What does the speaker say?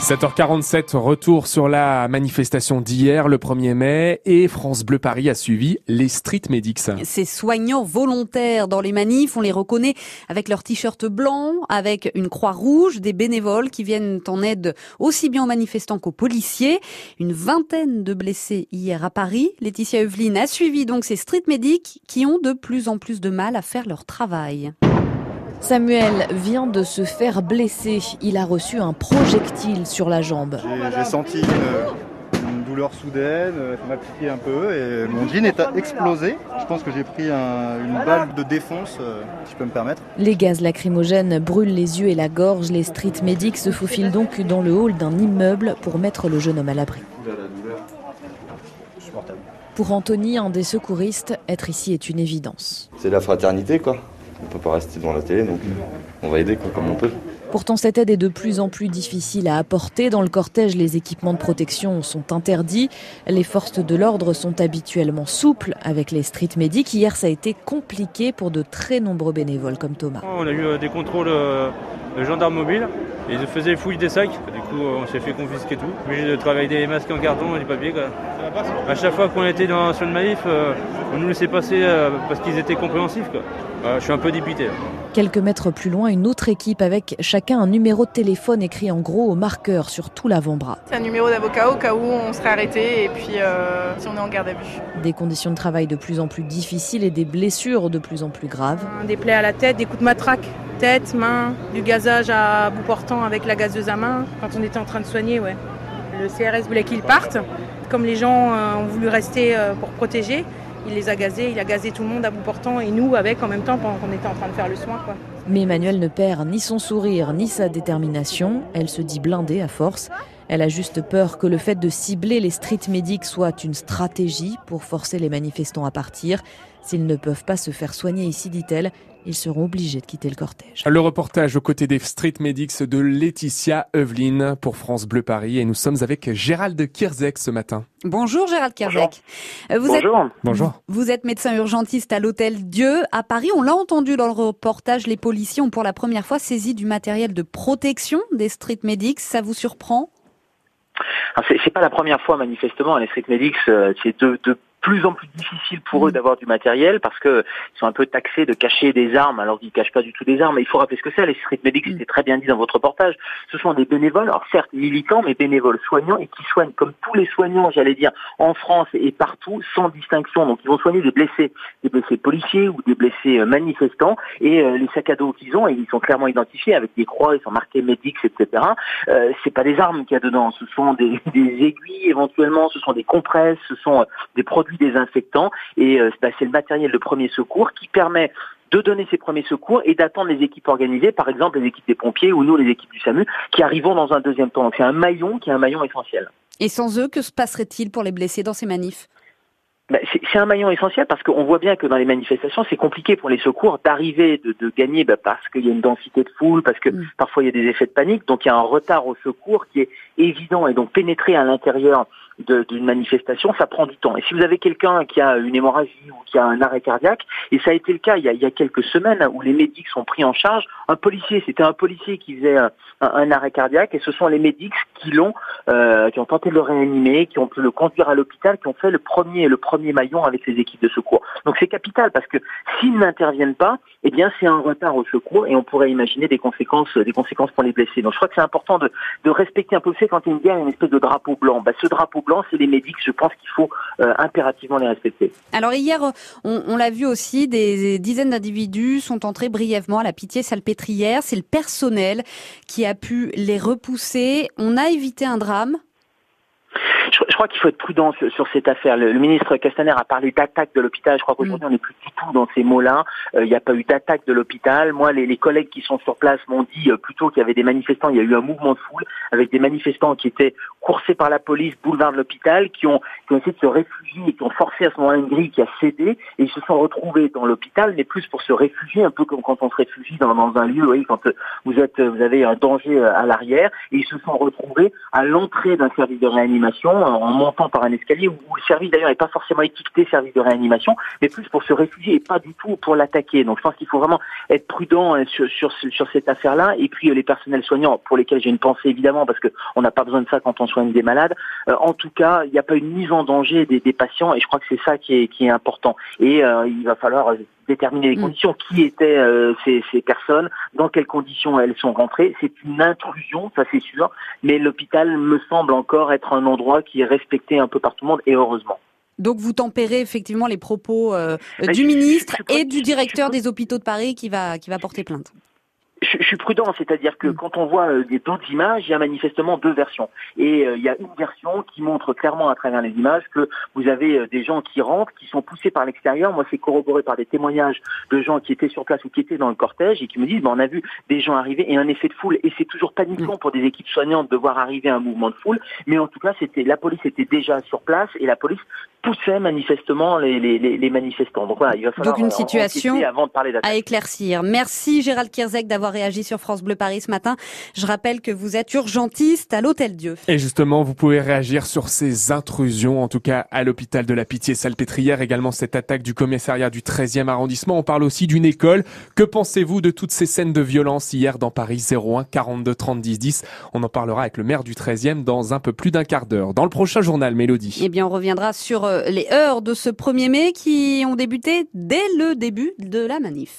7h47, retour sur la manifestation d'hier, le 1er mai, et France Bleu Paris a suivi les Street Medics. Ces soignants volontaires dans les manifs, on les reconnaît avec leur t-shirt blanc, avec une croix rouge, des bénévoles qui viennent en aide aussi bien aux manifestants qu'aux policiers. Une vingtaine de blessés hier à Paris. Laetitia Eveline a suivi donc ces Street Medics qui ont de plus en plus de mal à faire leur travail. Samuel vient de se faire blesser. Il a reçu un projectile sur la jambe. J'ai senti une, douleur soudaine, ça m'a piqué un peu et mon jean est explosé. Je pense que j'ai pris une balle de défense, euh, si je peux me permettre. Les gaz lacrymogènes brûlent les yeux et la gorge. Les street medics se faufilent donc dans le hall d'un immeuble pour mettre le jeune homme à l'abri. Pour Anthony, un des secouristes, être ici est une évidence. C'est la fraternité, quoi on peut pas rester devant la télé, donc on va aider comme on peut. Pourtant, cette aide est de plus en plus difficile à apporter. Dans le cortège, les équipements de protection sont interdits. Les forces de l'ordre sont habituellement souples avec les street medics. Hier, ça a été compliqué pour de très nombreux bénévoles comme Thomas. On a eu euh, des contrôles euh, de gendarmes mobiles. Ils faisaient fouille des sacs. Du coup, on s'est fait confisquer tout. Obligé de travailler des masques en carton et du papier. Quoi. À chaque fois qu'on était dans, sur le maïf, euh, on nous laissait passer parce qu'ils étaient compréhensifs. Quoi. je suis un peu dépité. Quelques mètres plus loin, une autre équipe avec chacun un numéro de téléphone écrit en gros au marqueur sur tout l'avant-bras. C'est un numéro d'avocat au cas où on serait arrêté et puis euh, si on est en garde à vue. Des conditions de travail de plus en plus difficiles et des blessures de plus en plus graves. Des plaies à la tête, des coups de matraque, tête, main, du gazage à bout portant avec la gazeuse à main quand on était en train de soigner, ouais. Le CRS voulait qu'ils partent. Comme les gens euh, ont voulu rester euh, pour protéger, il les a gazés, il a gazé tout le monde à bout portant et nous avec en même temps pendant qu'on était en train de faire le soin. Mais Emmanuel ne perd ni son sourire ni sa détermination. Elle se dit blindée à force. Elle a juste peur que le fait de cibler les street medics soit une stratégie pour forcer les manifestants à partir. S'ils ne peuvent pas se faire soigner ici, dit-elle, ils seront obligés de quitter le cortège. Le reportage aux côtés des Street Medics de Laetitia Eveline pour France Bleu Paris et nous sommes avec Gérald Kirzek ce matin. Bonjour Gérald Kirzek. Euh, vous Bonjour. Êtes, Bonjour. Vous êtes médecin urgentiste à l'hôtel Dieu à Paris. On l'a entendu dans le reportage, les policiers ont pour la première fois saisi du matériel de protection des Street Medics. Ça vous surprend? C'est pas la première fois manifestement les street medics, euh, c'est deux, deux plus en plus difficile pour eux mm. d'avoir du matériel parce que ils sont un peu taxés de cacher des armes alors qu'ils cachent pas du tout des armes. Mais il faut rappeler ce que c'est. Les street medics, mm. c'était très bien dit dans votre reportage. Ce sont des bénévoles, alors certes militants, mais bénévoles soignants et qui soignent comme tous les soignants, j'allais dire, en France et partout, sans distinction. Donc ils vont soigner des blessés, des blessés policiers ou des blessés euh, manifestants et euh, les sacs à dos qu'ils ont, et ils sont clairement identifiés avec des croix, ils sont marqués medics, etc. Euh, c'est pas des armes qu'il y a dedans, ce sont des, des aiguilles éventuellement, ce sont des compresses, ce sont euh, des produits désinfectants et euh, bah, c'est le matériel de premier secours qui permet de donner ces premiers secours et d'attendre les équipes organisées, par exemple les équipes des pompiers ou nous les équipes du SAMU, qui arrivons dans un deuxième temps. Donc c'est un maillon qui est un maillon essentiel. Et sans eux, que se passerait-il pour les blessés dans ces manifs? Bah, c'est un maillon essentiel parce qu'on voit bien que dans les manifestations, c'est compliqué pour les secours d'arriver, de, de, gagner bah, parce qu'il y a une densité de foule, parce que mm. parfois il y a des effets de panique, donc il y a un retard au secours qui est évident et donc pénétrer à l'intérieur d'une manifestation, ça prend du temps. Et si vous avez quelqu'un qui a une hémorragie ou qui a un arrêt cardiaque, et ça a été le cas il y a, il y a quelques semaines où les médics sont pris en charge, un policier, c'était un policier qui faisait un, arrêt cardiaque, et ce sont les médics qui l'ont, euh, qui ont tenté de le réanimer, qui ont pu le conduire à l'hôpital, qui ont fait le premier, le premier maillon avec les équipes de secours. Donc c'est capital parce que s'ils n'interviennent pas, eh bien c'est un retard au secours et on pourrait imaginer des conséquences, des conséquences pour les blessés. Donc je crois que c'est important de, de respecter un peu. Vous quand il y a une espèce de drapeau blanc. Bah, ce drapeau c'est les médics. Je pense qu'il faut euh, impérativement les respecter. Alors hier, on, on l'a vu aussi, des dizaines d'individus sont entrés brièvement à la pitié salpêtrière. C'est le personnel qui a pu les repousser. On a évité un drame je, crois qu'il faut être prudent sur, cette affaire. Le, ministre Castaner a parlé d'attaque de l'hôpital. Je crois qu'aujourd'hui, mm. on n'est plus du tout dans ces mots-là. Euh, il n'y a pas eu d'attaque de l'hôpital. Moi, les, collègues qui sont sur place m'ont dit euh, plutôt qu'il y avait des manifestants. Il y a eu un mouvement de foule avec des manifestants qui étaient coursés par la police, boulevard de l'hôpital, qui ont, qui ont essayé de se réfugier et qui ont forcé à ce moment-là une grille qui a cédé et ils se sont retrouvés dans l'hôpital, mais plus pour se réfugier, un peu comme quand on se réfugie dans, dans un lieu, vous voyez, quand euh, vous êtes, vous avez un danger à l'arrière, et ils se sont retrouvés à l'entrée d'un service de réanimation en montant par un escalier, où le service d'ailleurs n'est pas forcément étiqueté service de réanimation, mais plus pour se réfugier et pas du tout pour l'attaquer. Donc je pense qu'il faut vraiment être prudent hein, sur, sur, sur cette affaire-là. Et puis les personnels soignants, pour lesquels j'ai une pensée évidemment, parce qu'on n'a pas besoin de ça quand on soigne des malades. en tout cas, il n'y a pas une mise en danger des, des, patients, et je crois que c'est ça qui est, qui est important. Et il va falloir déterminer les mm. conditions, qui étaient euh, ces, ces, personnes, dans quelles conditions elles sont rentrées. C'est une intrusion, ça c'est sûr, mais l'hôpital me semble encore être un endroit qui est respecté un peu par tout le monde, et heureusement. Donc vous tempérez effectivement les propos euh, du ministre et du directeur des hôpitaux de Paris qui va qui va porter plainte je, suis prudent, c'est-à-dire que mm. quand on voit euh, d'autres images, il y a manifestement deux versions. Et euh, il y a une version qui montre clairement à travers les images que vous avez euh, des gens qui rentrent, qui sont poussés par l'extérieur. Moi, c'est corroboré par des témoignages de gens qui étaient sur place ou qui étaient dans le cortège et qui me disent, ben, on a vu des gens arriver et un effet de foule. Et c'est toujours paniquant mm. pour des équipes soignantes de voir arriver un mouvement de foule. Mais en tout cas, c'était la police était déjà sur place et la police poussait manifestement les, les, les manifestants. Donc voilà, il va falloir Donc une situation avant de parler à éclaircir. Merci Gérald Kierzek d'avoir réagi sur France Bleu Paris ce matin. Je rappelle que vous êtes urgentiste à l'Hôtel Dieu. Et justement, vous pouvez réagir sur ces intrusions, en tout cas à l'hôpital de la Pitié-Salpêtrière, également cette attaque du commissariat du 13e arrondissement. On parle aussi d'une école. Que pensez-vous de toutes ces scènes de violence hier dans Paris 01 42 30 10 10 On en parlera avec le maire du 13e dans un peu plus d'un quart d'heure. Dans le prochain journal, Mélodie. Eh bien, on reviendra sur euh, les heures de ce 1er mai qui ont débuté dès le début de la manif.